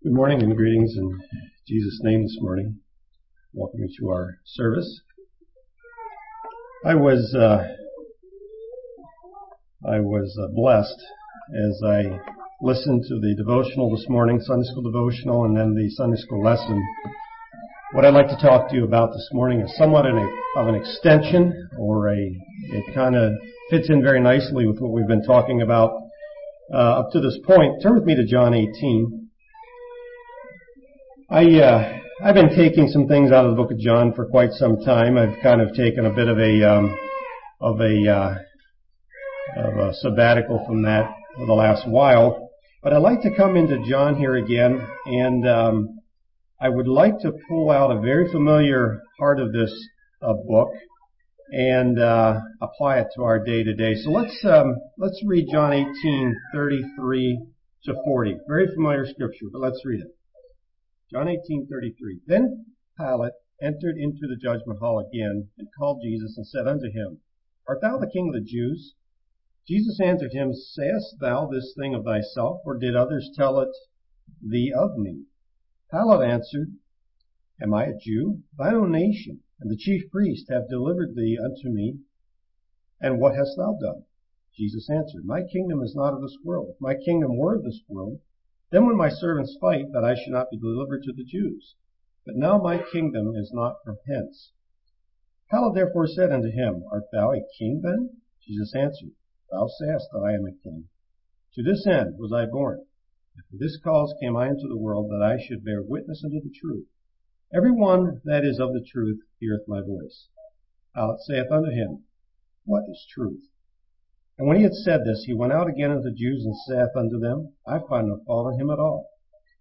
Good morning and greetings in Jesus' name this morning. Welcome you to our service. I was uh, I was uh, blessed as I listened to the devotional this morning, Sunday school devotional, and then the Sunday school lesson. What I'd like to talk to you about this morning is somewhat of an extension, or a it kind of fits in very nicely with what we've been talking about uh, up to this point. Turn with me to John 18. I uh, I've been taking some things out of the book of John for quite some time. I've kind of taken a bit of a um, of a uh, of a sabbatical from that for the last while, but I'd like to come into John here again, and um, I would like to pull out a very familiar part of this uh, book and uh, apply it to our day to day. So let's um, let's read John 18:33 to 40. Very familiar scripture, but let's read it. John 18:33. Then Pilate entered into the judgment hall again and called Jesus and said unto him, Art thou the king of the Jews? Jesus answered him, Sayest thou this thing of thyself, or did others tell it thee of me? Pilate answered, Am I a Jew? Thine own nation and the chief priest have delivered thee unto me. And what hast thou done? Jesus answered, My kingdom is not of this world. If my kingdom were of this world, then when my servants fight, that I should not be delivered to the Jews. But now my kingdom is not from hence. Pilate therefore said unto him, Art thou a king then? Jesus answered, Thou sayest that I am a king. To this end was I born. And for this cause came I into the world, that I should bear witness unto the truth. Every one that is of the truth heareth my voice. Pilate saith unto him, What is truth? And when he had said this, he went out again unto the Jews and saith unto them, I find no fault in him at all.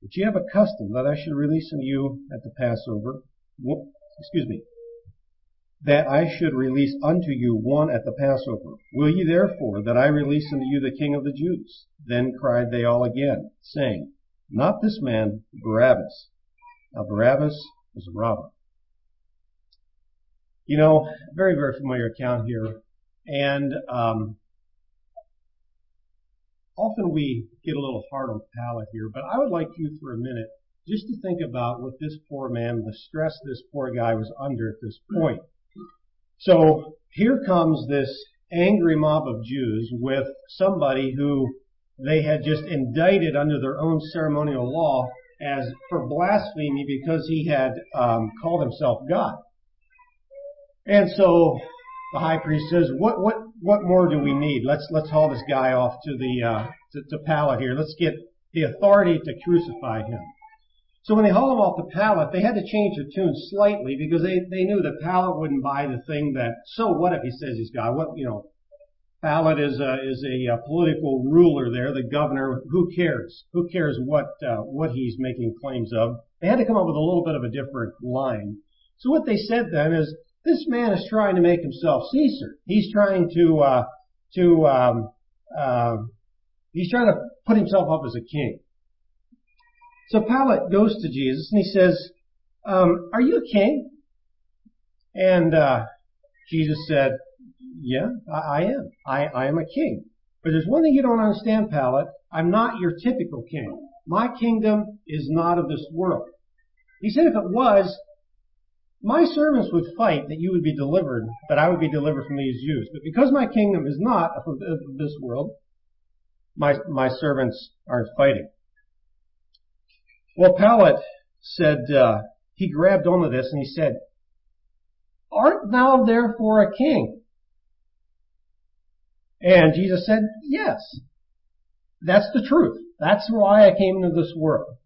But ye have a custom that I should release unto you at the Passover, excuse me, that I should release unto you one at the Passover. Will ye therefore that I release unto you the King of the Jews? Then cried they all again, saying, Not this man, Barabbas. Now Barabbas was a robber. You know, very, very familiar account here. And um, often we get a little hard on Pilate here, but I would like you for a minute just to think about what this poor man, the stress this poor guy was under at this point. So here comes this angry mob of Jews with somebody who they had just indicted under their own ceremonial law as for blasphemy because he had um, called himself God. And so the high priest says, "What what what more do we need? Let's let's haul this guy off to the uh, to, to Pilate here. Let's get the authority to crucify him." So when they haul him off the Pilate, they had to change their tune slightly because they they knew that Pilate wouldn't buy the thing that. So what if he says he's God? What you know? Pilate is a is a, a political ruler there, the governor. Who cares? Who cares what uh, what he's making claims of? They had to come up with a little bit of a different line. So what they said then is, this man is trying to make himself Caesar. He's trying to uh, to um, uh, he's trying to put himself up as a king. So Pilate goes to Jesus and he says, um, "Are you a king?" And uh, Jesus said, "Yeah, I, I am. I, I am a king. But there's one thing you don't understand, Pilate. I'm not your typical king. My kingdom is not of this world." He said, "If it was, my servants would fight that you would be delivered, that I would be delivered from these Jews. But because my kingdom is not of this world, my, my servants aren't fighting. Well, Pilate said, uh, he grabbed onto this and he said, Art thou therefore a king? And Jesus said, Yes. That's the truth. That's why I came into this world.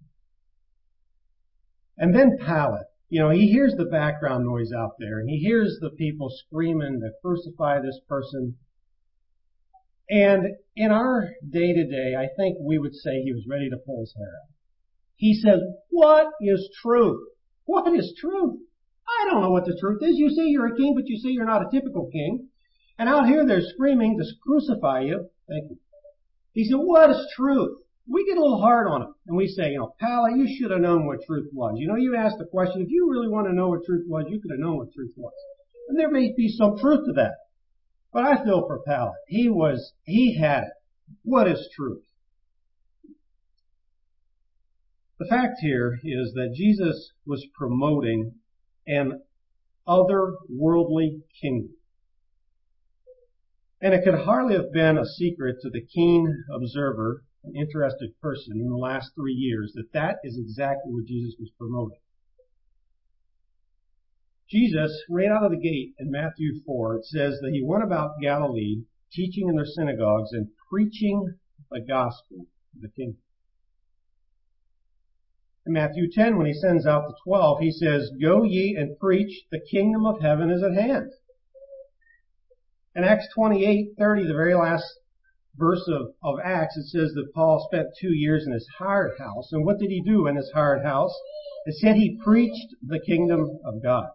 And then Pilate you know, he hears the background noise out there and he hears the people screaming to crucify this person. And in our day to day, I think we would say he was ready to pull his hair out. He says, what is truth? What is truth? I don't know what the truth is. You say you're a king, but you say you're not a typical king. And out here they're screaming to crucify you. Thank you. He said, what is truth? We get a little hard on him and we say, you know, Pilate, you should have known what truth was. You know, you asked the question, if you really want to know what truth was, you could have known what truth was. And there may be some truth to that. But I feel for Pilate. He was, he had it. What is truth? The fact here is that Jesus was promoting an otherworldly kingdom. And it could hardly have been a secret to the keen observer, an interested person in the last three years, that that is exactly what Jesus was promoting. Jesus, right out of the gate in Matthew 4, it says that he went about Galilee, teaching in their synagogues and preaching the gospel of the kingdom. In Matthew 10, when he sends out the twelve, he says, Go ye and preach, the kingdom of heaven is at hand. In Acts 28, 30, the very last verse of, Acts, it says that Paul spent two years in his hired house. And what did he do in his hired house? It said he preached the kingdom of God.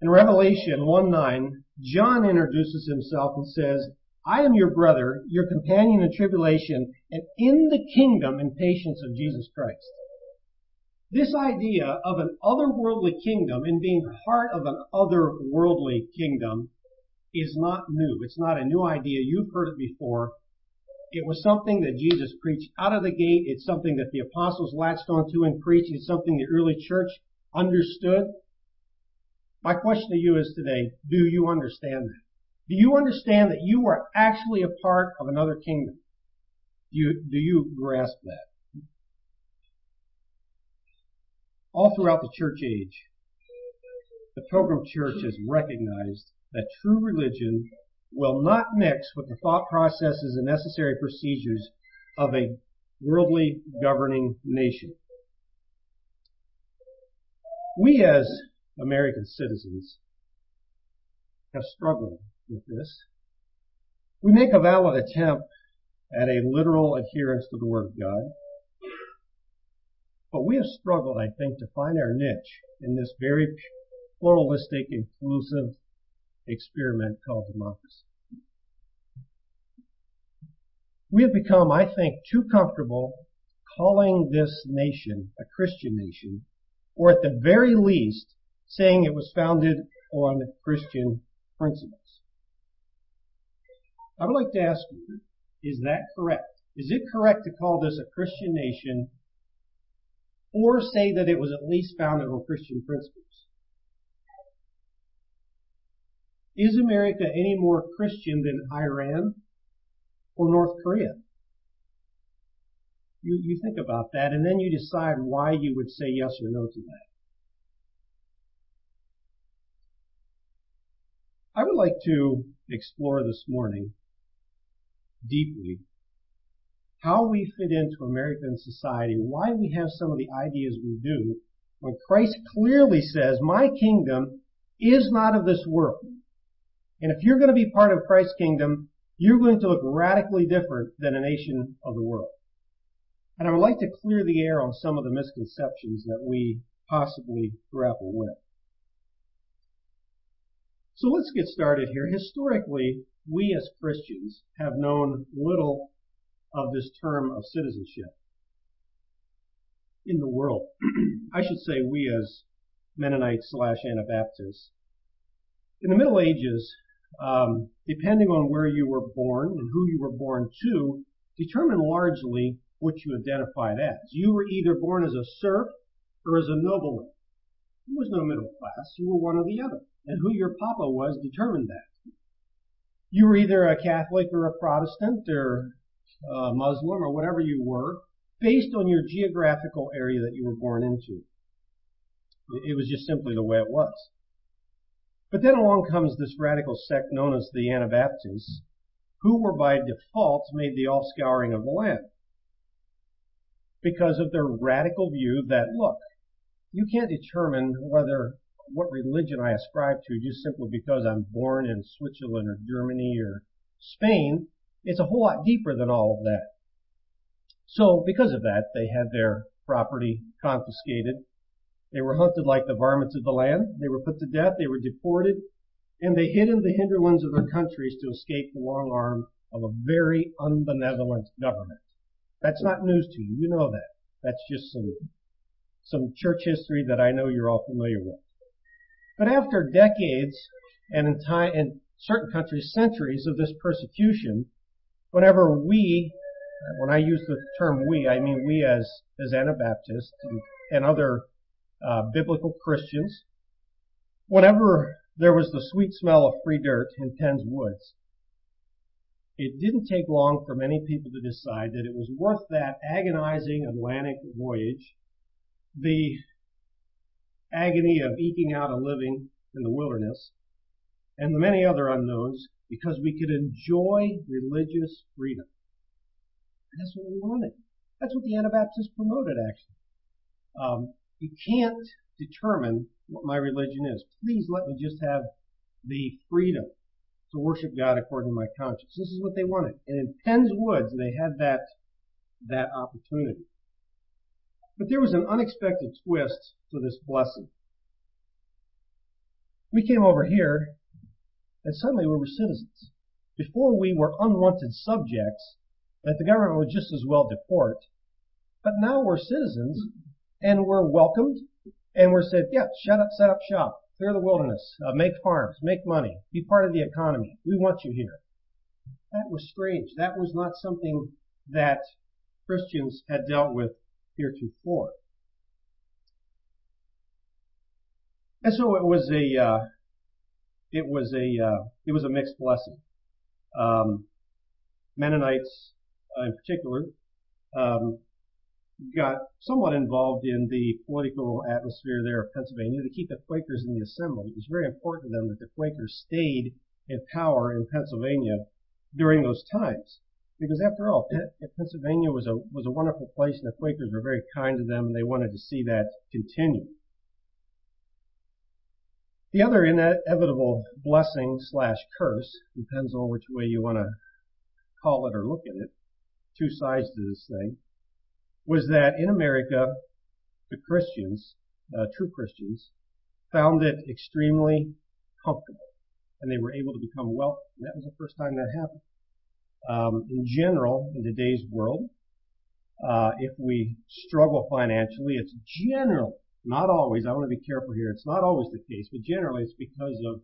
In Revelation 1 9, John introduces himself and says, I am your brother, your companion in tribulation, and in the kingdom and patience of Jesus Christ. This idea of an otherworldly kingdom and being part of an otherworldly kingdom is not new. It's not a new idea. You've heard it before. It was something that Jesus preached out of the gate. It's something that the apostles latched onto and preached. It's something the early church understood. My question to you is today, do you understand that? Do you understand that you are actually a part of another kingdom? Do you, do you grasp that? All throughout the church age, the Pilgrim Church has recognized that true religion will not mix with the thought processes and necessary procedures of a worldly governing nation. We as American citizens have struggled with this. We make a valid attempt at a literal adherence to the Word of God. But we have struggled, I think, to find our niche in this very pluralistic, inclusive experiment called democracy. We have become, I think, too comfortable calling this nation a Christian nation, or at the very least, saying it was founded on Christian principles. I would like to ask you, is that correct? Is it correct to call this a Christian nation or say that it was at least founded on Christian principles? Is America any more Christian than Iran or North Korea? You, you think about that and then you decide why you would say yes or no to that. I would like to explore this morning deeply how we fit into American society, why we have some of the ideas we do, when Christ clearly says, my kingdom is not of this world. And if you're going to be part of Christ's kingdom, you're going to look radically different than a nation of the world. And I would like to clear the air on some of the misconceptions that we possibly grapple with. So let's get started here. Historically, we as Christians have known little of this term of citizenship in the world. I should say we as Mennonites slash Anabaptists. In the Middle Ages, Um, depending on where you were born and who you were born to, determined largely what you identified as. You were either born as a serf or as a nobleman. There was no middle class. You were one or the other. And who your papa was determined that. You were either a Catholic or a Protestant or a Muslim or whatever you were, based on your geographical area that you were born into. It was just simply the way it was. But then along comes this radical sect known as the Anabaptists, who were by default made the offscouring of the land. Because of their radical view that, look, you can't determine whether what religion I ascribe to just simply because I'm born in Switzerland or Germany or Spain. It's a whole lot deeper than all of that. So because of that, they had their property confiscated. They were hunted like the varmints of the land. They were put to death. They were deported. And they hid in the hinterlands of their countries to escape the long arm of a very unbenevolent government. That's not news to you. You know that. That's just some, some church history that I know you're all familiar with. But after decades and in time, in certain countries, centuries of this persecution, whenever we when I use the term we, I mean we as, as Anabaptists and, and other uh, biblical Christians. Whenever there was the sweet smell of free dirt in Penn's Woods, it didn't take long for many people to decide that it was worth that agonizing Atlantic voyage, the agony of eking out a living in the wilderness, and the many other unknowns because we could enjoy religious freedom. And that's what we wanted. That's what the Anabaptists promoted, actually. Um, you can't determine what my religion is. Please let me just have the freedom to worship God according to my conscience. This is what they wanted. And in Penn's Woods, they had that, that opportunity. But there was an unexpected twist to this blessing. We came over here and suddenly we were citizens. Before we were unwanted subjects that the government would just as well deport. But now we're citizens and we're welcomed and we're said, yeah, shut up, set up shop, clear the wilderness, uh, make farms, make money, be part of the economy. We want you here. That was strange. That was not something that Christians had dealt with heretofore. And so it was a, uh, it was a uh, it was a mixed blessing. Um, Mennonites, uh, in particular, um, got somewhat involved in the political atmosphere there of Pennsylvania to keep the Quakers in the assembly. It was very important to them that the Quakers stayed in power in Pennsylvania during those times. Because after all, Pennsylvania was a was a wonderful place, and the Quakers were very kind to them, and they wanted to see that continue. The other inevitable blessing slash curse, depends on which way you want to call it or look at it, two sides to this thing, was that in America, the Christians, uh, true Christians, found it extremely comfortable and they were able to become wealthy. And that was the first time that happened. Um, in general, in today's world, uh, if we struggle financially, it's generally not always. I want to be careful here. It's not always the case, but generally it's because of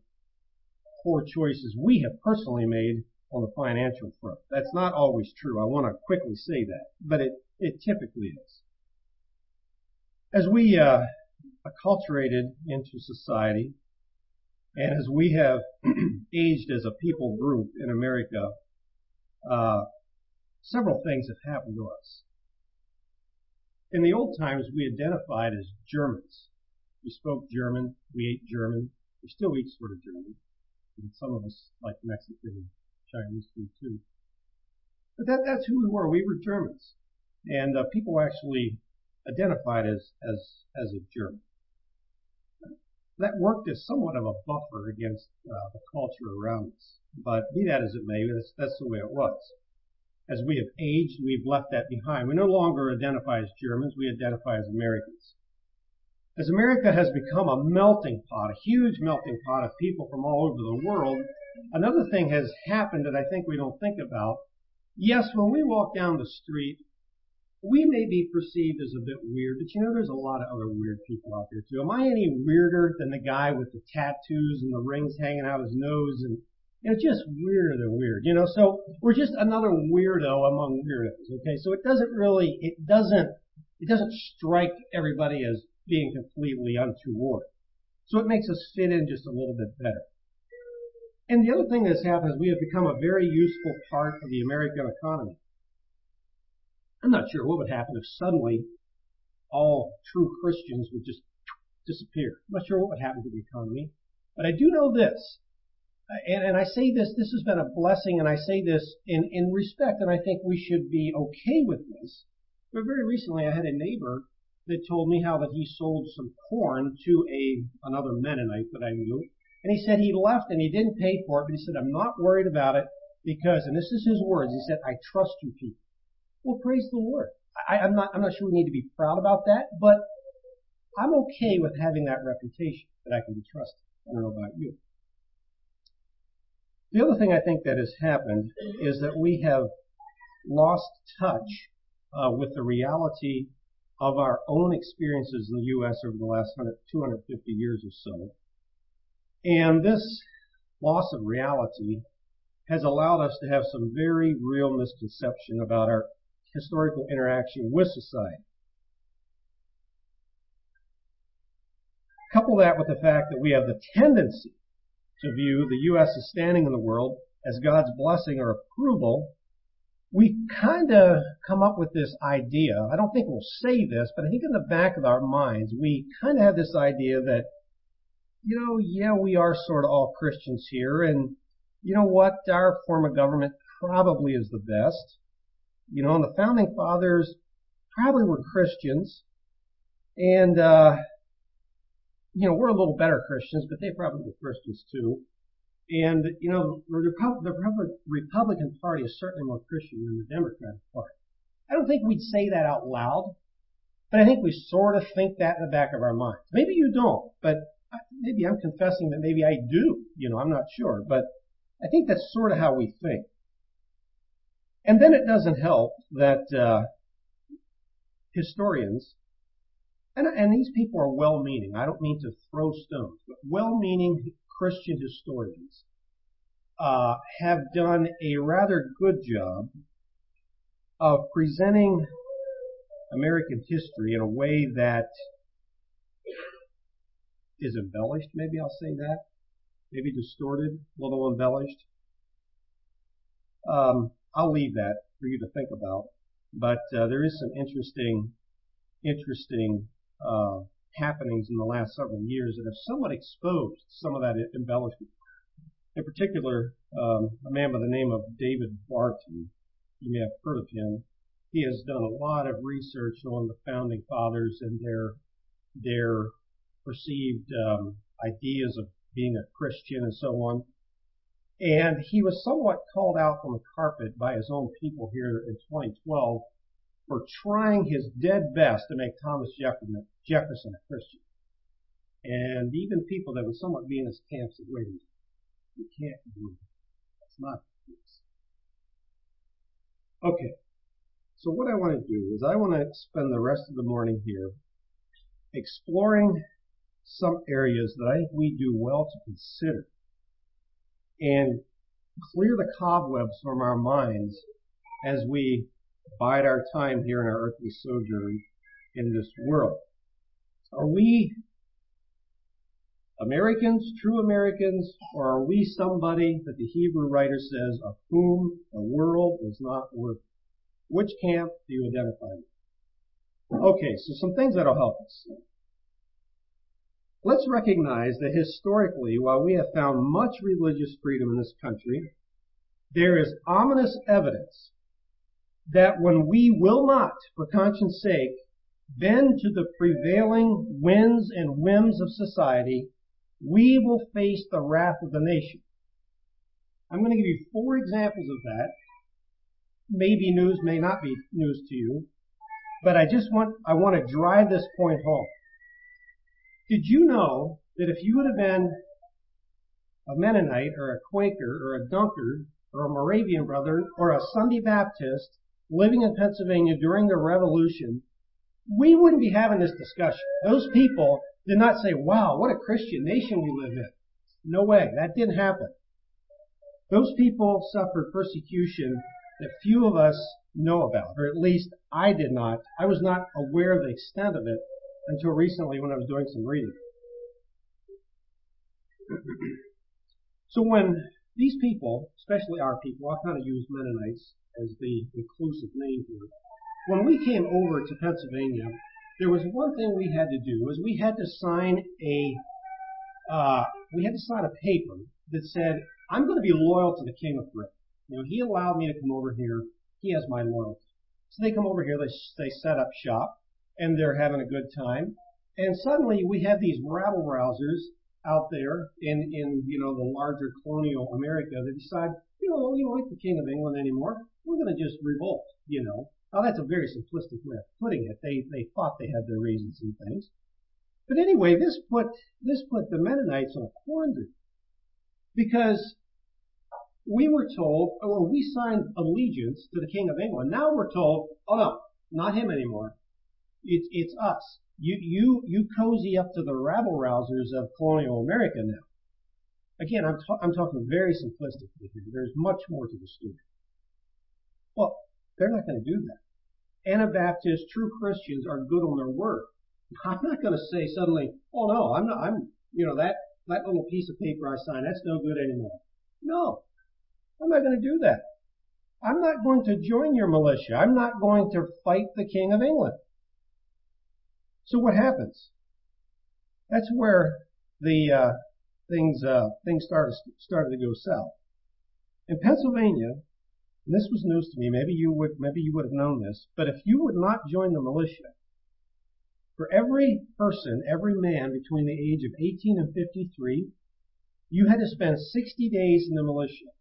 poor choices we have personally made on the financial front. That's not always true. I want to quickly say that, but it, it typically is. As we uh, acculturated into society, and as we have aged as a people group in America, uh, several things have happened to us. In the old times, we identified as Germans. We spoke German. We ate German. We still eat sort of German. And some of us like Mexican and Chinese food too. But that, that's who we were. We were Germans. And uh, people actually identified as, as, as a German. That worked as somewhat of a buffer against uh, the culture around us. But be that as it may, that's, that's the way it was. As we have aged, we've left that behind. We no longer identify as Germans, we identify as Americans. As America has become a melting pot, a huge melting pot of people from all over the world, another thing has happened that I think we don't think about. Yes, when we walk down the street, we may be perceived as a bit weird, but you know there's a lot of other weird people out there too. Am I any weirder than the guy with the tattoos and the rings hanging out his nose and it's just weirder than weird, you know. So we're just another weirdo among weirdos. Okay, so it doesn't really, it doesn't, it doesn't strike everybody as being completely untoward. So it makes us fit in just a little bit better. And the other thing that's happened is we have become a very useful part of the American economy. I'm not sure what would happen if suddenly all true Christians would just disappear. I'm not sure what would happen to the economy. But I do know this and, and I say this, this has been a blessing, and I say this in, in respect, and I think we should be okay with this. But very recently, I had a neighbor that told me how that he sold some corn to a another Mennonite that I knew, and he said he left and he didn't pay for it, but he said I'm not worried about it because, and this is his words, he said I trust you people. Well, praise the Lord. I'm not I'm not sure we need to be proud about that, but I'm okay with having that reputation that I can be trusted. I don't know about you. The other thing I think that has happened is that we have lost touch uh, with the reality of our own experiences in the U.S. over the last 250 years or so. And this loss of reality has allowed us to have some very real misconception about our historical interaction with society. Couple that with the fact that we have the tendency to view the U.S.'s standing in the world as God's blessing or approval, we kind of come up with this idea. I don't think we'll say this, but I think in the back of our minds, we kind of have this idea that, you know, yeah, we are sort of all Christians here, and you know what? Our form of government probably is the best. You know, and the founding fathers probably were Christians, and uh, you know, we're a little better Christians, but they probably were Christians too. And, you know, the Republican Party is certainly more Christian than the Democratic Party. I don't think we'd say that out loud, but I think we sort of think that in the back of our minds. Maybe you don't, but maybe I'm confessing that maybe I do. You know, I'm not sure, but I think that's sort of how we think. And then it doesn't help that uh, historians and, and these people are well-meaning. I don't mean to throw stones, but well-meaning Christian historians uh, have done a rather good job of presenting American history in a way that is embellished, maybe I'll say that. Maybe distorted, a little embellished. Um, I'll leave that for you to think about. But uh, there is some interesting, interesting uh, happenings in the last several years that have somewhat exposed some of that embellishment. In particular, um, a man by the name of David Barton, you may have heard of him. He has done a lot of research on the founding fathers and their their perceived um, ideas of being a Christian and so on. And he was somewhat called out from the carpet by his own people here in 2012 for trying his dead best to make Thomas Jefferson, Jefferson a Christian. And even people that would somewhat be in his camp said, wait a minute, you can't do that. That's not the case. Okay. So what I want to do is I want to spend the rest of the morning here exploring some areas that I think we do well to consider and clear the cobwebs from our minds as we bide our time here in our earthly sojourn in this world. Are we Americans, true Americans, or are we somebody that the Hebrew writer says of whom the world is not worth? Which camp do you identify with? Okay, so some things that'll help us. Let's recognize that historically, while we have found much religious freedom in this country, there is ominous evidence that when we will not, for conscience sake, bend to the prevailing winds and whims of society, we will face the wrath of the nation. I'm going to give you four examples of that. Maybe news, may not be news to you, but I just want, I want to drive this point home. Did you know that if you would have been a Mennonite or a Quaker or a Dunkard or a Moravian brother or a Sunday Baptist living in Pennsylvania during the Revolution, we wouldn't be having this discussion. Those people did not say, wow, what a Christian nation we live in. No way. That didn't happen. Those people suffered persecution that few of us know about, or at least I did not. I was not aware of the extent of it until recently when I was doing some reading. so when these people, especially our people, I kind of use Mennonites as the inclusive name here. When we came over to Pennsylvania, there was one thing we had to do is we had to sign a uh, we had to sign a paper that said I'm going to be loyal to the King of Britain. You know, he allowed me to come over here. He has my loyalty. So they come over here. They they set up shop and they're having a good time. And suddenly we have these rabble rousers out there in in you know the larger colonial America that decide you know we don't like the King of England anymore we're going to just revolt, you know. Now that's a very simplistic way of putting it. They they thought they had their reasons and things. But anyway, this put this put the Mennonites on a quandary. Because we were told, or we signed allegiance to the King of England. Now we're told, oh no, not him anymore. It's it's us. You you you cozy up to the rabble rousers of colonial America now. Again, I'm I'm talking very simplistically here. There's much more to the story. Well, they're not going to do that. Anabaptists, true Christians are good on their word. I'm not going to say suddenly, oh no, I'm not, I'm, you know, that, that little piece of paper I signed, that's no good anymore. No. I'm not going to do that. I'm not going to join your militia. I'm not going to fight the King of England. So what happens? That's where the uh, things uh, things started started to go south. In Pennsylvania, and this was news to me. Maybe you would maybe you would have known this, but if you would not join the militia, for every person, every man between the age of 18 and 53, you had to spend 60 days in the militia.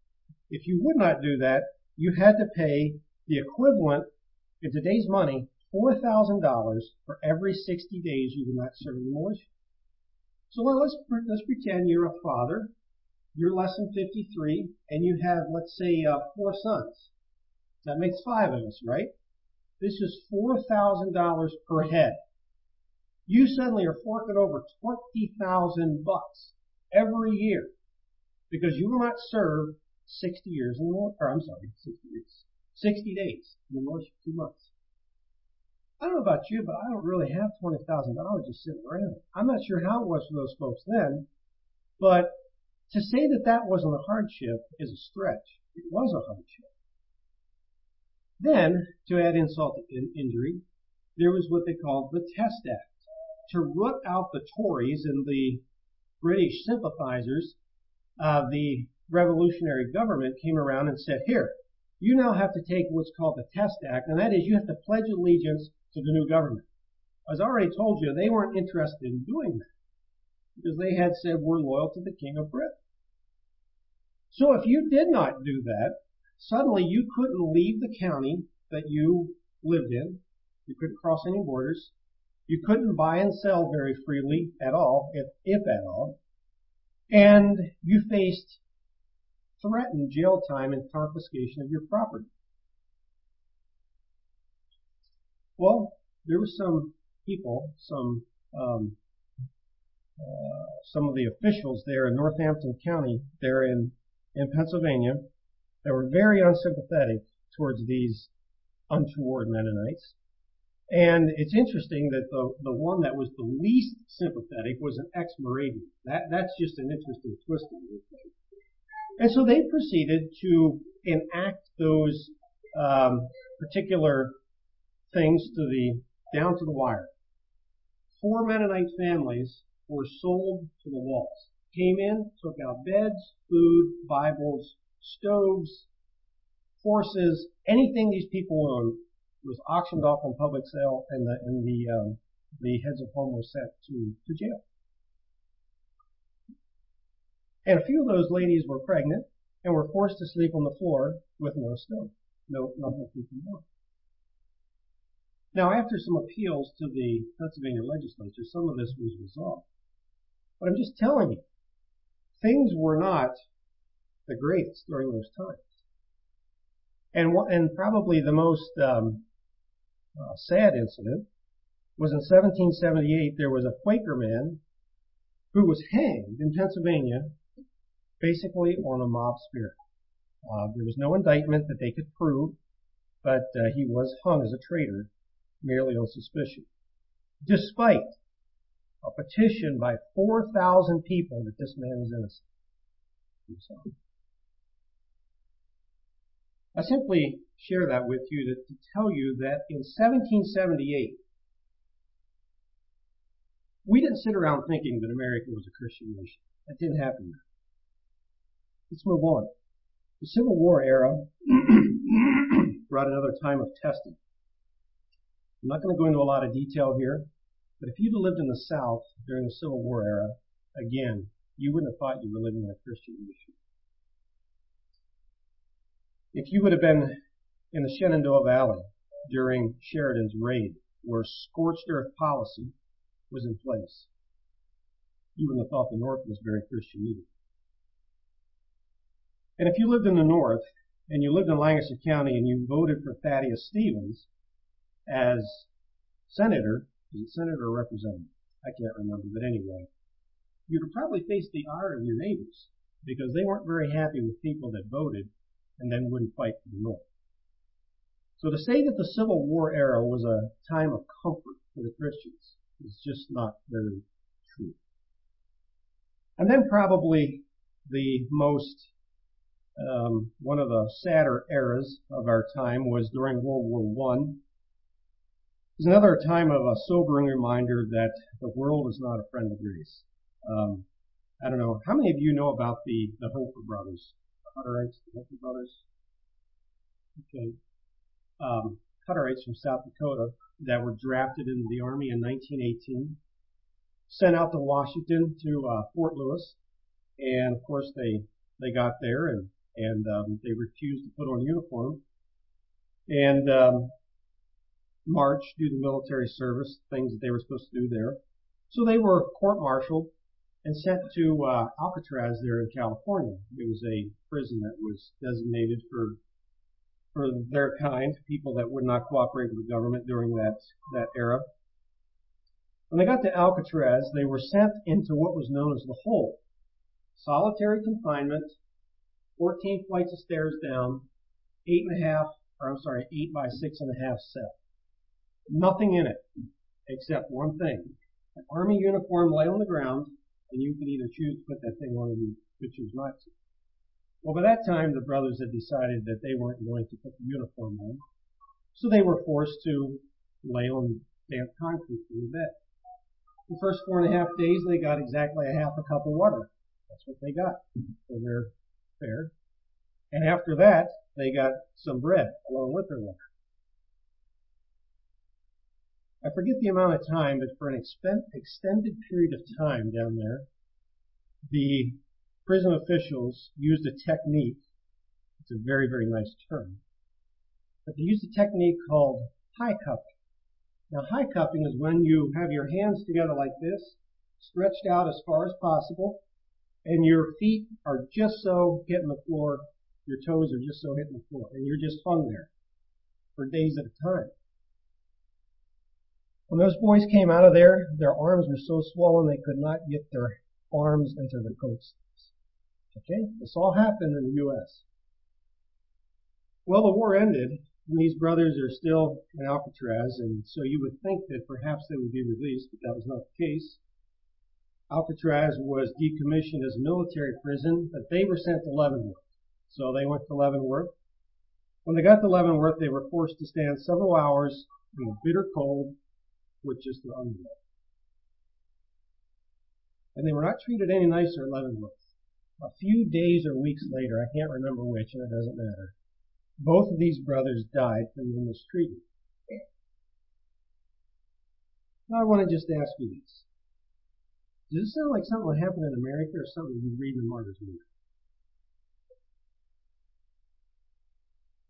If you would not do that, you had to pay the equivalent in today's money $4,000 for every 60 days you did not serve the militia. So let's, let's pretend you're a father, you're less than 53, and you have, let's say, uh, four sons. That makes five of us, right? This is $4,000 per head. You suddenly are forking over 20,000 bucks every year because you will not serve 60 years in the or I'm sorry, 60 years, 60 days in the militia, two months. I don't know about you, but I don't really have $20,000 just sitting around. I'm not sure how it was for those folks then, but to say that that wasn't a hardship is a stretch. It was a hardship. Then, to add insult to injury, there was what they called the Test Act. To root out the Tories and the British sympathizers, uh, the revolutionary government came around and said, here, you now have to take what's called the Test Act, and that is you have to pledge allegiance to the new government. As I already told you, they weren't interested in doing that because they had said we're loyal to the King of Britain. So if you did not do that, suddenly you couldn't leave the county that you lived in. You couldn't cross any borders. You couldn't buy and sell very freely at all, if, if at all. And you faced threatened jail time and confiscation of your property. Well, there were some people, some um, uh, some of the officials there in Northampton County, there in in Pennsylvania, that were very unsympathetic towards these untoward Mennonites. And it's interesting that the the one that was the least sympathetic was an ex-Moravian. That that's just an interesting twist on the thing. And so they proceeded to enact those um, particular things to the down to the wire. Four Mennonite families were sold to the walls. Came in, took out beds, food, Bibles, stoves, horses, anything these people owned was auctioned off on public sale, and the and the um, the heads of home were sent to to jail. And a few of those ladies were pregnant and were forced to sleep on the floor with no stove, no nothing. Now, after some appeals to the Pennsylvania legislature, some of this was resolved. But I'm just telling you, things were not the greatest during those times. And, and probably the most um, uh, sad incident was in 1778. There was a Quaker man who was hanged in Pennsylvania, basically on a mob spirit. Uh, there was no indictment that they could prove, but uh, he was hung as a traitor merely on suspicion, despite a petition by 4,000 people that this man is innocent. I simply share that with you to, to tell you that in 1778, we didn't sit around thinking that America was a Christian nation. That didn't happen. Let's move on. The Civil War era brought another time of testing. I'm not going to go into a lot of detail here, but if you'd lived in the South during the Civil War era, again, you wouldn't have thought you were living in a Christian nation. If you would have been in the Shenandoah Valley during Sheridan's raid, where scorched earth policy was in place, you wouldn't have thought the North was very Christian either. And if you lived in the North, and you lived in Lancaster County and you voted for Thaddeus Stevens, as senator, is it senator or representative? I can't remember, but anyway, you'd probably face the ire of your neighbors because they weren't very happy with people that voted and then wouldn't fight for the North. So to say that the Civil War era was a time of comfort for the Christians is just not very true. And then probably the most um, one of the sadder eras of our time was during World War One. It's another time of a sobering reminder that the world is not a friend of grace. Um, I don't know. How many of you know about the the Hofer brothers, the Hutterites, the Hofer brothers. Okay, um, Hutterites from South Dakota that were drafted into the army in 1918, sent out to Washington to uh, Fort Lewis, and of course they they got there and and um, they refused to put on uniform. And um, march, do the military service, things that they were supposed to do there. So they were court-martialed and sent to uh, Alcatraz there in California. It was a prison that was designated for for their kind, people that would not cooperate with the government during that that era. When they got to Alcatraz, they were sent into what was known as the hole, solitary confinement 14 flights of stairs down, eight and a half, or I'm sorry, eight by six and a half cell. Nothing in it except one thing. An army uniform lay on the ground, and you could either choose to put that thing on or you could choose not to. Well, by that time, the brothers had decided that they weren't going to put the uniform on, so they were forced to lay on damp concrete in the bed. The first four and a half days, they got exactly a half a cup of water. That's what they got for their fare. And after that, they got some bread along with their water. I forget the amount of time, but for an extended period of time down there, the prison officials used a technique. It's a very, very nice term. But they used a technique called high cupping. Now, high cupping is when you have your hands together like this, stretched out as far as possible, and your feet are just so hitting the floor, your toes are just so hitting the floor, and you're just hung there for days at a time. When those boys came out of there, their arms were so swollen they could not get their arms into the coat sleeves. Okay? This all happened in the U.S. Well, the war ended, and these brothers are still in Alcatraz, and so you would think that perhaps they would be released, but that was not the case. Alcatraz was decommissioned as a military prison, but they were sent to Leavenworth. So they went to Leavenworth. When they got to Leavenworth, they were forced to stand several hours in bitter cold with just their underwear. And they were not treated any nicer at Leavenworth. A few days or weeks later, I can't remember which, and it doesn't matter, both of these brothers died from being mistreated. Now I want to just ask you this. Does it sound like something that happened in America or something you read in Martyr's Vineyard?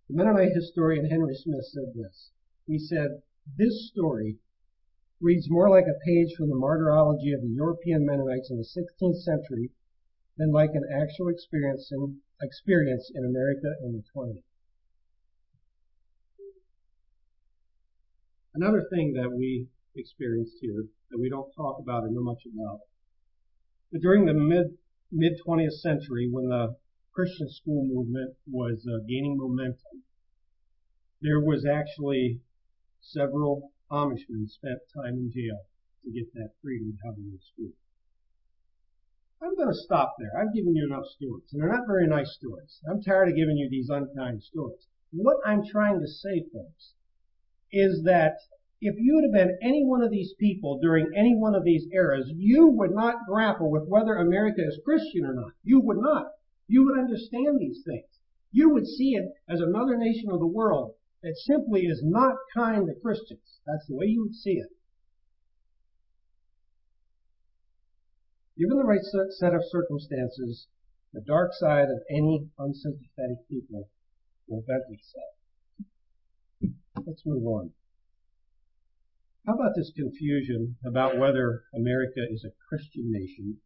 The Mennonite historian Henry Smith said this. He said, This story reads more like a page from the martyrology of the European Mennonites in the 16th century than like an actual experience in, experience in America in the 20th. Another thing that we experienced here that we don't talk about or know much about but during the mid mid 20th century, when the Christian school movement was uh, gaining momentum, there was actually several Amishmen spent time in jail to get that freedom to have in school. I'm going to stop there. I've given you enough stories, and they're not very nice stories. I'm tired of giving you these unkind stories. What I'm trying to say, folks, is that if you would have been any one of these people during any one of these eras, you would not grapple with whether America is Christian or not. You would not. You would understand these things. You would see it as another nation of the world that simply is not kind to Christians. That's the way you would see it. Given the right set of circumstances, the dark side of any unsympathetic people will vent itself. Let's move on. How about this confusion about whether America is a Christian nation?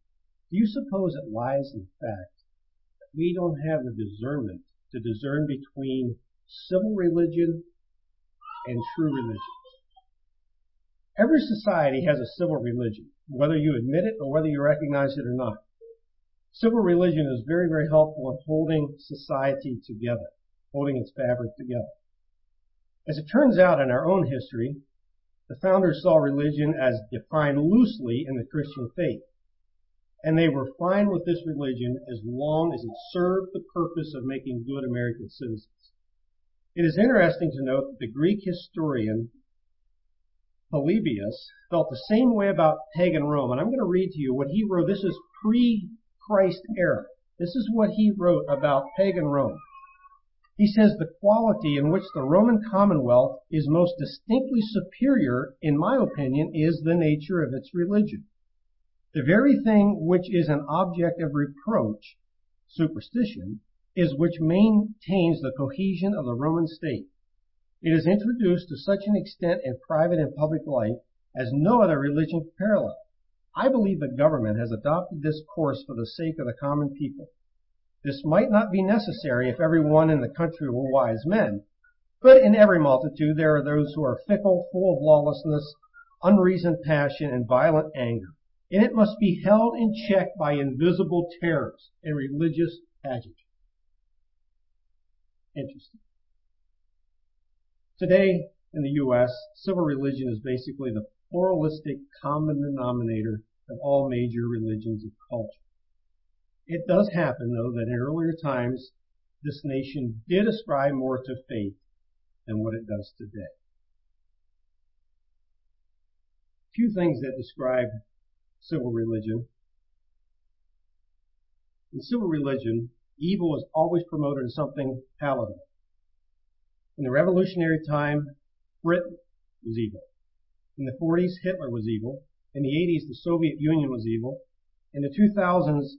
Do you suppose it lies in fact that we don't have the discernment to discern between civil religion and true religion? Every society has a civil religion, whether you admit it or whether you recognize it or not. Civil religion is very, very helpful in holding society together, holding its fabric together. As it turns out in our own history, the founders saw religion as defined loosely in the Christian faith. And they were fine with this religion as long as it served the purpose of making good American citizens. It is interesting to note that the Greek historian Polybius felt the same way about pagan Rome. And I'm going to read to you what he wrote. This is pre-Christ era. This is what he wrote about pagan Rome. He says the quality in which the Roman Commonwealth is most distinctly superior, in my opinion, is the nature of its religion. The very thing which is an object of reproach, superstition, is which maintains the cohesion of the Roman state. It is introduced to such an extent in private and public life as no other religion can parallel. I believe the government has adopted this course for the sake of the common people. This might not be necessary if every one in the country were wise men, but in every multitude there are those who are fickle, full of lawlessness, unreasoned passion, and violent anger, and it must be held in check by invisible terrors and religious pageantry. Interesting. Today in the U.S., civil religion is basically the pluralistic common denominator of all major religions and culture. It does happen, though, that in earlier times, this nation did ascribe more to faith than what it does today. Few things that describe civil religion. In civil religion, evil is always promoted as something palatable. In the revolutionary time, Britain was evil. In the 40s, Hitler was evil. In the 80s, the Soviet Union was evil. In the 2000s,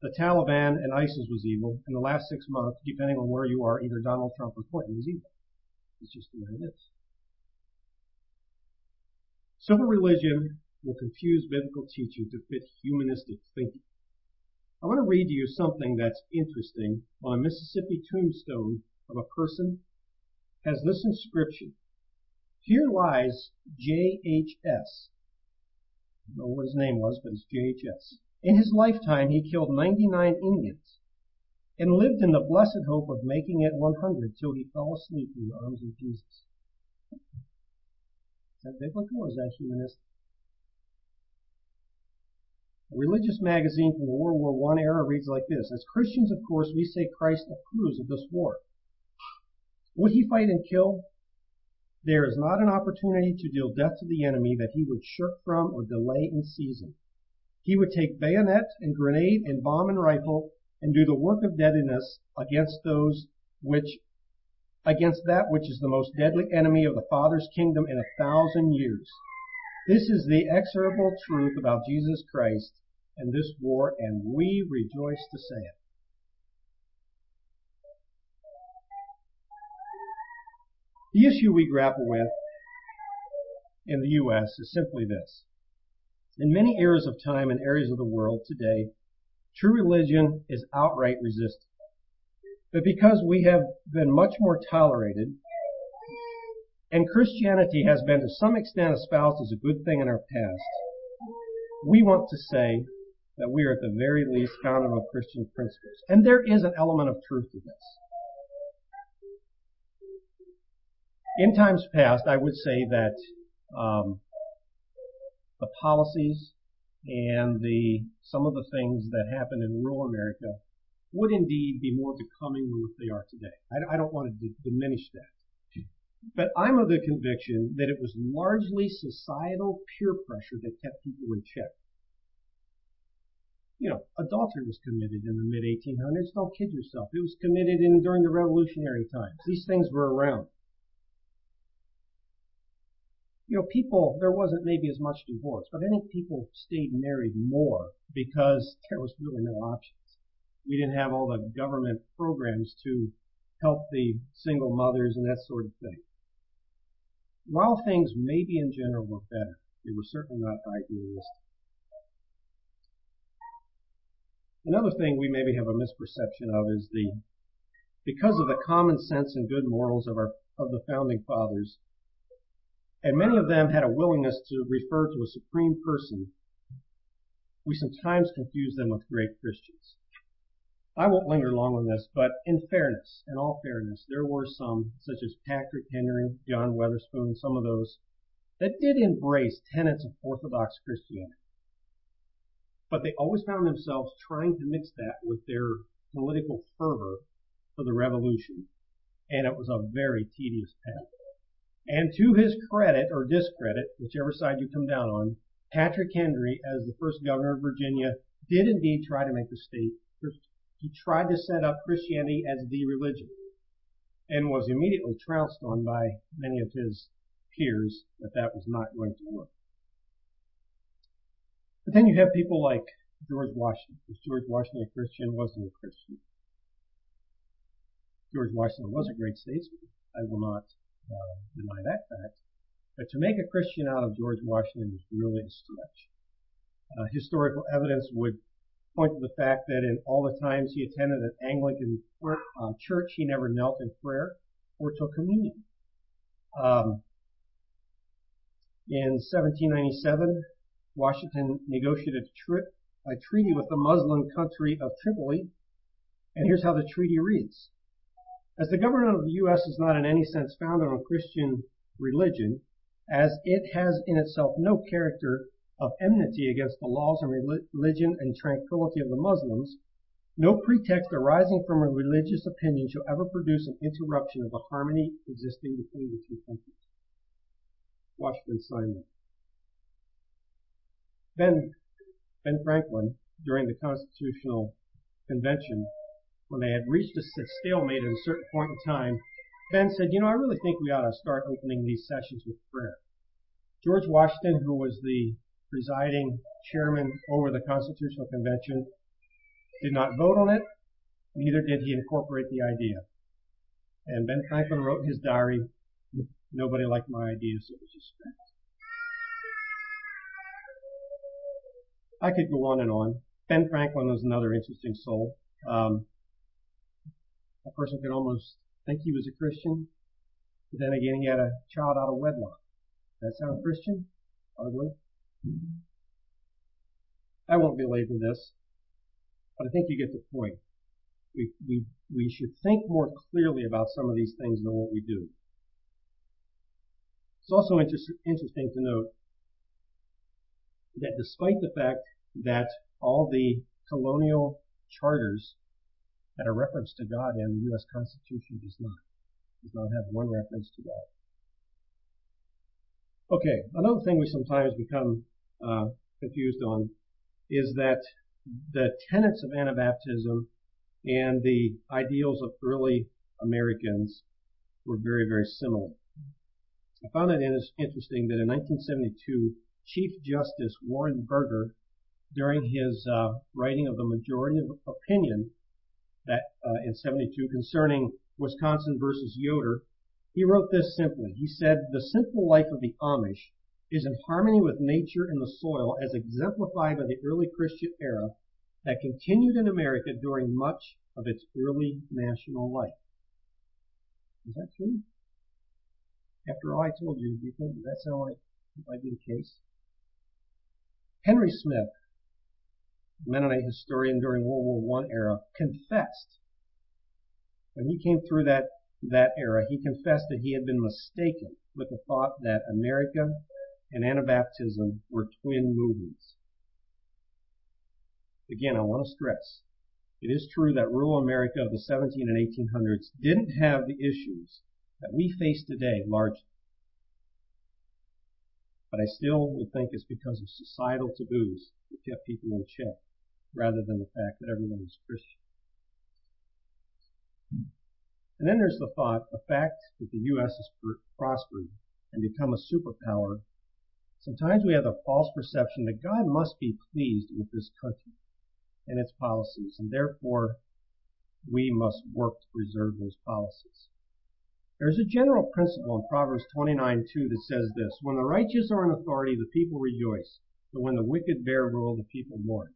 the Taliban and ISIS was evil. In the last six months, depending on where you are, either Donald Trump or Clinton was evil. It's just the way it is. Civil religion will confuse biblical teaching to fit humanistic thinking. I want to read to you something that's interesting on a Mississippi tombstone of a person has this inscription. Here lies J.H.S. I don't know what his name was, but it's J.H.S. In his lifetime, he killed 99 Indians and lived in the blessed hope of making it 100 till he fell asleep in the arms of Jesus. Is that biblical or is that humanistic? A religious magazine from the World War I era reads like this. As Christians, of course, we say Christ approves of this war. Would he fight and kill? There is not an opportunity to deal death to the enemy that he would shirk from or delay in seizing. He would take bayonet and grenade and bomb and rifle and do the work of deadliness against those which against that which is the most deadly enemy of the Father's kingdom in a thousand years. This is the exorable truth about Jesus Christ and this war, and we rejoice to say it. The issue we grapple with in the U.S. is simply this. In many eras of time and areas of the world today, true religion is outright resisted. But because we have been much more tolerated, and Christianity has been to some extent espoused as a good thing in our past, we want to say that we are at the very least founded on Christian principles. And there is an element of truth to this. In times past, I would say that um, the policies and the some of the things that happened in rural America would indeed be more becoming than what they are today. I, I don't want to d- diminish that. But I'm of the conviction that it was largely societal peer pressure that kept people in check. You know, adultery was committed in the mid 1800s. Don't kid yourself. It was committed in during the revolutionary times. These things were around you know, people, there wasn't maybe as much divorce, but I think people stayed married more because there was really no options. We didn't have all the government programs to help the single mothers and that sort of thing. While things maybe in general were better, they were certainly not idealistic. Another thing we maybe have a misperception of is the, because of the common sense and good morals of our, of the founding fathers, and many of them had a willingness to refer to a supreme person, we sometimes confuse them with great Christians. I won't linger long on this, but in fairness, in all fairness, there were some, such as Patrick Henry, John Witherspoon, some of those, that did embrace tenets of Orthodox Christianity. But they always found themselves trying to mix that with their political fervor for the revolution. And it was a very tedious path. And to his credit or discredit, whichever side you come down on, Patrick Henry, as the first governor of Virginia, did indeed try to make the state. He tried to set up Christianity as the religion and was immediately trounced on by many of his peers that that was not going to work. But then you have people like George Washington. Was George Washington a Christian? Wasn't a Christian. George Washington was a great statesman. I will not uh, deny that fact. But to make a Christian out of George Washington is really a stretch. Uh, historical evidence would point to the fact that in all the times he attended an Anglican uh, church, he never knelt in prayer or took communion. Um, in 1797, Washington negotiated a treaty with the Muslim country of Tripoli, and here's how the treaty reads. As the government of the U.S. is not in any sense founded on Christian religion, as it has in itself no character of enmity against the laws and religion and tranquility of the Muslims, no pretext arising from a religious opinion shall ever produce an interruption of the harmony existing between the two countries. Washington it. Ben, Ben Franklin, during the Constitutional Convention, when they had reached a stalemate at a certain point in time, Ben said, you know, I really think we ought to start opening these sessions with prayer. George Washington, who was the presiding chairman over the Constitutional Convention, did not vote on it, neither did he incorporate the idea. And Ben Franklin wrote his diary, nobody liked my ideas, so it was just scrapped. I could go on and on. Ben Franklin was another interesting soul. Um, a person could almost think he was a Christian, but then again, he had a child out of wedlock. That sound Christian? Hardly. I won't belabor this, but I think you get the point. We, we, we should think more clearly about some of these things than what we do. It's also inter- interesting to note that despite the fact that all the colonial charters had a reference to God and the U.S. Constitution does not, does not have one reference to God. Okay, another thing we sometimes become uh, confused on is that the tenets of Anabaptism and the ideals of early Americans were very, very similar. I found it interesting that in 1972, Chief Justice Warren Burger, during his uh, writing of the majority of opinion that uh, in 72 concerning Wisconsin versus Yoder, he wrote this simply. He said, The simple life of the Amish is in harmony with nature and the soil as exemplified by the early Christian era that continued in America during much of its early national life. Is that true? After all I told you, do you think, that sound like might be the case? Henry Smith, Mennonite historian during World War I era, confessed when he came through that that era, he confessed that he had been mistaken with the thought that America and Anabaptism were twin movements. Again, I want to stress, it is true that rural America of the 17 and 1800s didn't have the issues that we face today largely. But I still would think it's because of societal taboos that kept people in check rather than the fact that everyone was Christian. And then there's the thought, the fact that the U.S. has prospered and become a superpower. Sometimes we have the false perception that God must be pleased with this country and its policies, and therefore we must work to preserve those policies. There's a general principle in Proverbs 29:2 that says this: When the righteous are in authority, the people rejoice, but when the wicked bear rule, the people mourn.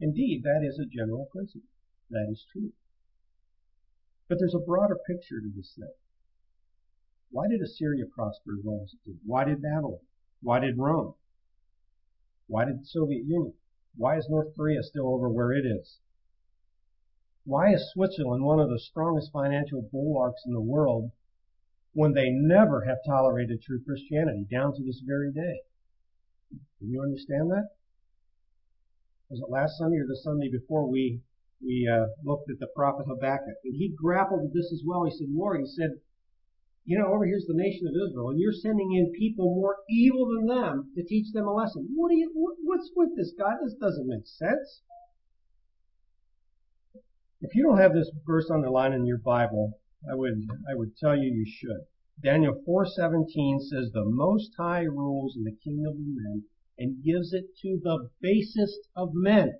Indeed, that is a general principle. That is true. But there's a broader picture to this thing. Why did Assyria prosper as well as it did? Why did Babylon? Why did Rome? Why did the Soviet Union? Why is North Korea still over where it is? Why is Switzerland one of the strongest financial bulwarks in the world when they never have tolerated true Christianity down to this very day? Do you understand that? Was it last Sunday or the Sunday before we we uh, looked at the prophet Habakkuk, and he grappled with this as well. He said, Lord, he said, you know, over here's the nation of Israel, and you're sending in people more evil than them to teach them a lesson. What do you, what, what's with this, God? This doesn't make sense. If you don't have this verse underlined in your Bible, I would, I would tell you you should. Daniel 4:17 says the Most High rules in the kingdom of men and gives it to the basest of men.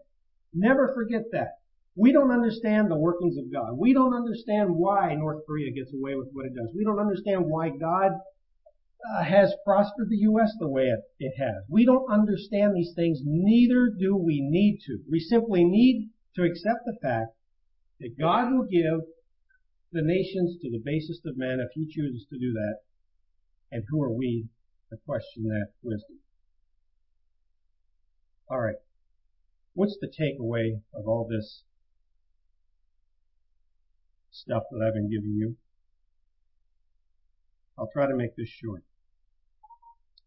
Never forget that. We don't understand the workings of God. We don't understand why North Korea gets away with what it does. We don't understand why God uh, has prospered the U.S. the way it, it has. We don't understand these things. Neither do we need to. We simply need to accept the fact that God will give the nations to the basest of men if He chooses to do that. And who are we to question that wisdom? All right. What's the takeaway of all this stuff that I've been giving you. I'll try to make this short.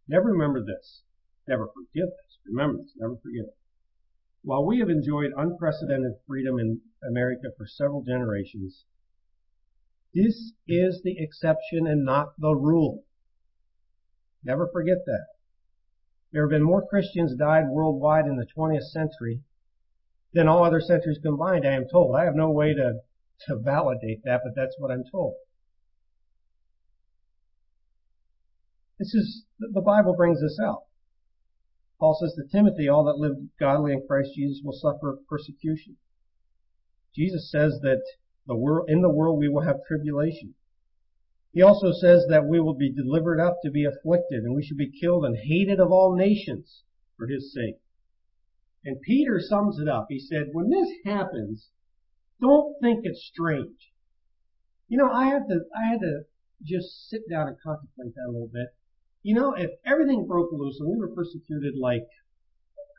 Never remember this. Never forget this. Remember this. Never forget it. While we have enjoyed unprecedented freedom in America for several generations, this is the exception and not the rule. Never forget that. There have been more Christians died worldwide in the 20th century than all other centuries combined, I am told. I have no way to to validate that, but that's what I'm told. This is, the Bible brings this out. Paul says to Timothy, all that live godly in Christ Jesus will suffer persecution. Jesus says that the world, in the world we will have tribulation. He also says that we will be delivered up to be afflicted and we should be killed and hated of all nations for his sake. And Peter sums it up. He said, when this happens, don't think it's strange. You know, I had to, I had to just sit down and contemplate that a little bit. You know, if everything broke loose and we were persecuted like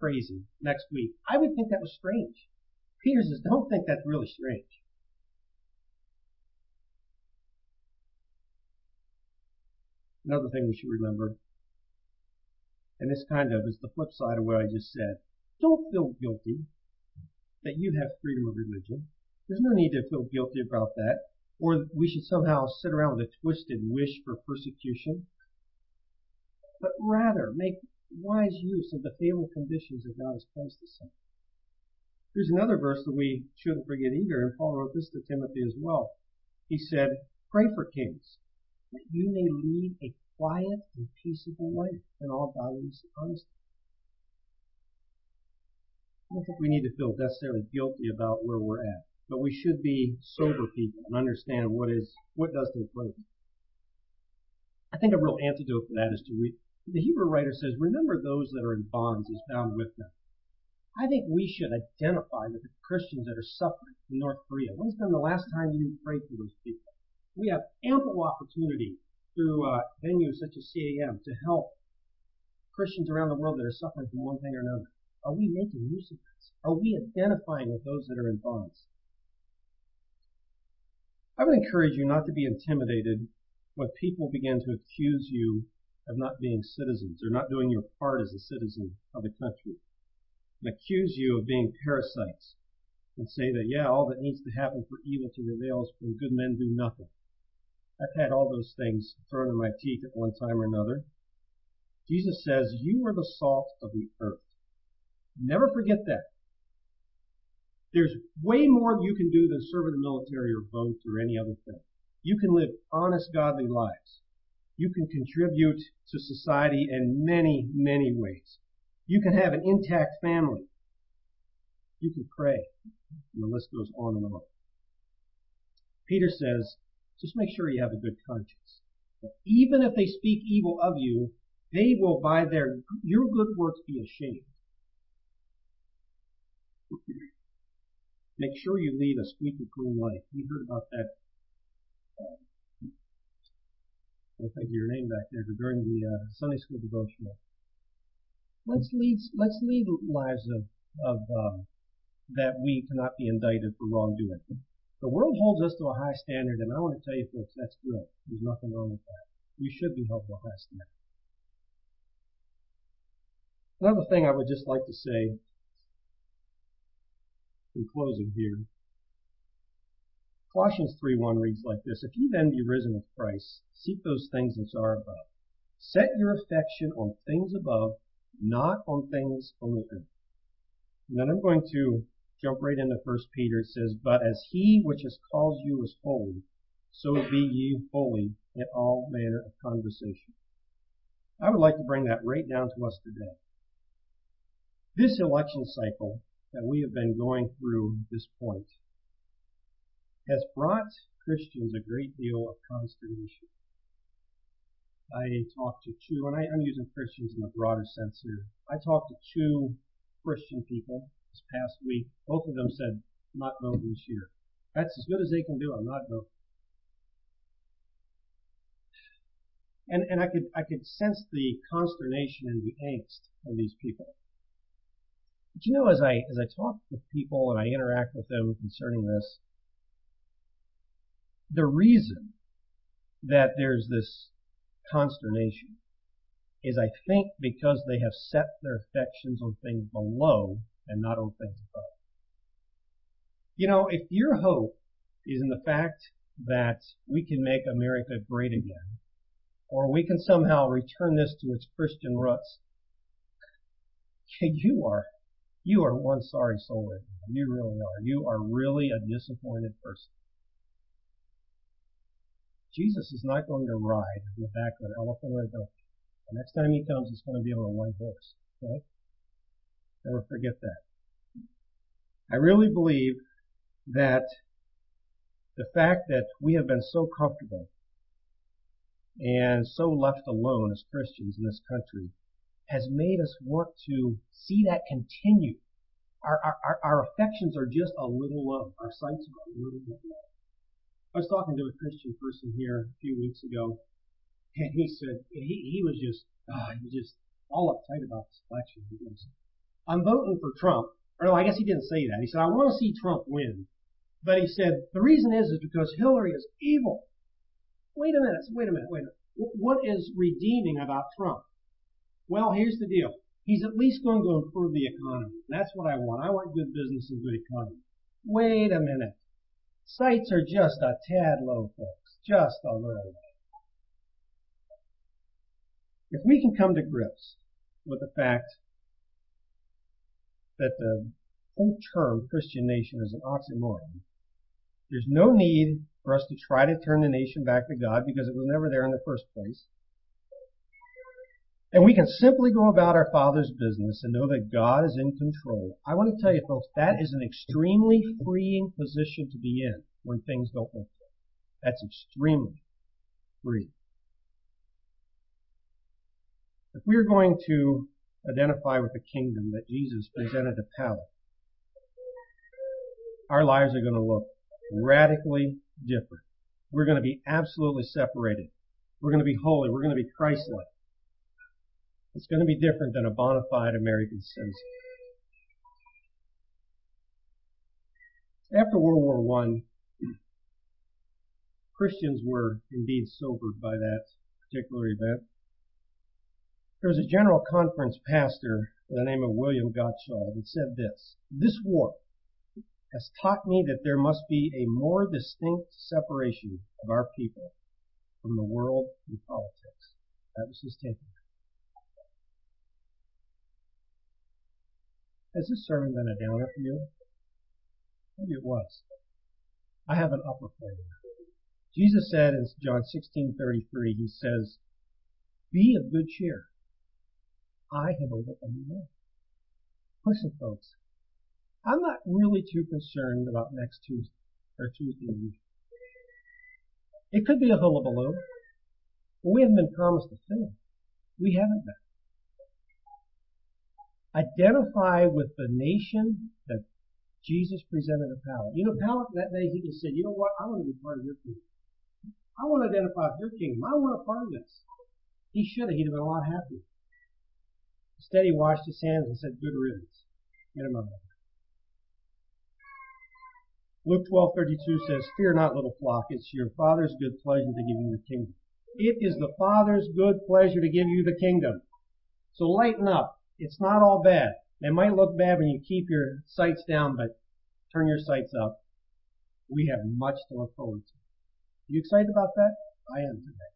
crazy next week, I would think that was strange. Peter says, don't think that's really strange. Another thing we should remember, and this kind of is the flip side of what I just said, don't feel guilty that you have freedom of religion. There's no need to feel guilty about that, or we should somehow sit around with a twisted wish for persecution, but rather make wise use of the favorable conditions that God has placed us in. Here's another verse that we shouldn't forget either, and Paul wrote this to Timothy as well. He said, Pray for kings, that you may lead a quiet and peaceable life in all godliness and honesty. I don't think we need to feel necessarily guilty about where we're at but we should be sober people and understand what is what does take place. I think a real antidote for that is to read. The Hebrew writer says, "Remember those that are in bonds is bound with them." I think we should identify with the Christians that are suffering in North Korea. When's been the last time you prayed for those people? We have ample opportunity through uh, venues such as CAM to help Christians around the world that are suffering from one thing or another. Are we making use of this? Are we identifying with those that are in bonds? I would encourage you not to be intimidated when people begin to accuse you of not being citizens or not doing your part as a citizen of the country and accuse you of being parasites and say that, yeah, all that needs to happen for evil to prevail is when good men do nothing. I've had all those things thrown in my teeth at one time or another. Jesus says, you are the salt of the earth. Never forget that. There's way more you can do than serve in the military or vote or any other thing. You can live honest, godly lives. You can contribute to society in many, many ways. You can have an intact family. You can pray. And the list goes on and on. Peter says, just make sure you have a good conscience. Even if they speak evil of you, they will by their, your good works be ashamed. Make sure you lead a squeaky clean life. We heard about that. Uh, I think your name back there during the uh, Sunday school devotional. Let's lead. Let's lead lives of of um, that we cannot be indicted for wrongdoing. The world holds us to a high standard, and I want to tell you folks, that's good. There's nothing wrong with that. We should be held to a high standard. Another thing I would just like to say in closing here. Colossians 3.1 reads like this, If ye then be risen with Christ, seek those things which are above. Set your affection on things above, not on things on the earth. And then I'm going to jump right into 1 Peter. It says, But as he which has called you is holy, so be ye holy in all manner of conversation. I would like to bring that right down to us today. This election cycle that we have been going through this point has brought Christians a great deal of consternation. I talked to two, and I, am using Christians in a broader sense here. I talked to two Christian people this past week. Both of them said, not voting this year. That's as good as they can do. I'm not voting. And, and I could, I could sense the consternation and the angst of these people. But you know, as I, as I talk with people and I interact with them concerning this, the reason that there's this consternation is I think because they have set their affections on things below and not on things above. You know, if your hope is in the fact that we can make America great again, or we can somehow return this to its Christian roots, you are you are one sorry soul. You really are. You are really a disappointed person. Jesus is not going to ride on the back of an elephant or a donkey. The next time he comes, he's going to be on a white horse. Okay? Never forget that. I really believe that the fact that we have been so comfortable and so left alone as Christians in this country has made us want to see that continue. Our, our, our affections are just a little low. Our sights are a little bit low. I was talking to a Christian person here a few weeks ago, and he said he, he was just oh, he was just all uptight about this election. He goes, "I'm voting for Trump." Or no, I guess he didn't say that. He said, "I want to see Trump win," but he said the reason is is because Hillary is evil. Wait a minute. Wait a minute. Wait a minute. What is redeeming about Trump? Well, here's the deal. He's at least going to improve the economy. That's what I want. I want good business and good economy. Wait a minute. Sights are just a tad low, folks. Just a little low. If we can come to grips with the fact that the whole term Christian nation is an oxymoron, there's no need for us to try to turn the nation back to God because it was never there in the first place. And we can simply go about our Father's business and know that God is in control. I want to tell you folks, that is an extremely freeing position to be in when things don't good. That's extremely free. If we are going to identify with the kingdom that Jesus presented to Pilate, our lives are going to look radically different. We're going to be absolutely separated. We're going to be holy. We're going to be Christ-like. It's going to be different than a bona fide American citizen. After World War I, Christians were indeed sobered by that particular event. There was a general conference pastor by the name of William Gottschall that said this, This war has taught me that there must be a more distinct separation of our people from the world and politics. That was his takeaway. Has this sermon been a downer for you? Maybe it was. I have an upper for you. Jesus said in John 16:33, he says, "Be of good cheer. I have overcome the world." Listen, folks. I'm not really too concerned about next Tuesday or Tuesday evening. It could be a hullabaloo, but we haven't been promised a thing. We haven't been identify with the nation that Jesus presented to Pilate. You know, Pilate that day he just said, you know what, I want to be part of your kingdom. I want to identify with your kingdom. I want a part of this. He should have. He'd have been a lot happier. Instead, he washed his hands and said, good riddance. Get him out Of Luke 12:32 says, "Fear not, little flock; it's your Father's good pleasure to give you the kingdom." It is the Father's good pleasure to give you the kingdom. So lighten up. It's not all bad. It might look bad when you keep your sights down, but turn your sights up. We have much to look forward to. You excited about that? I am today.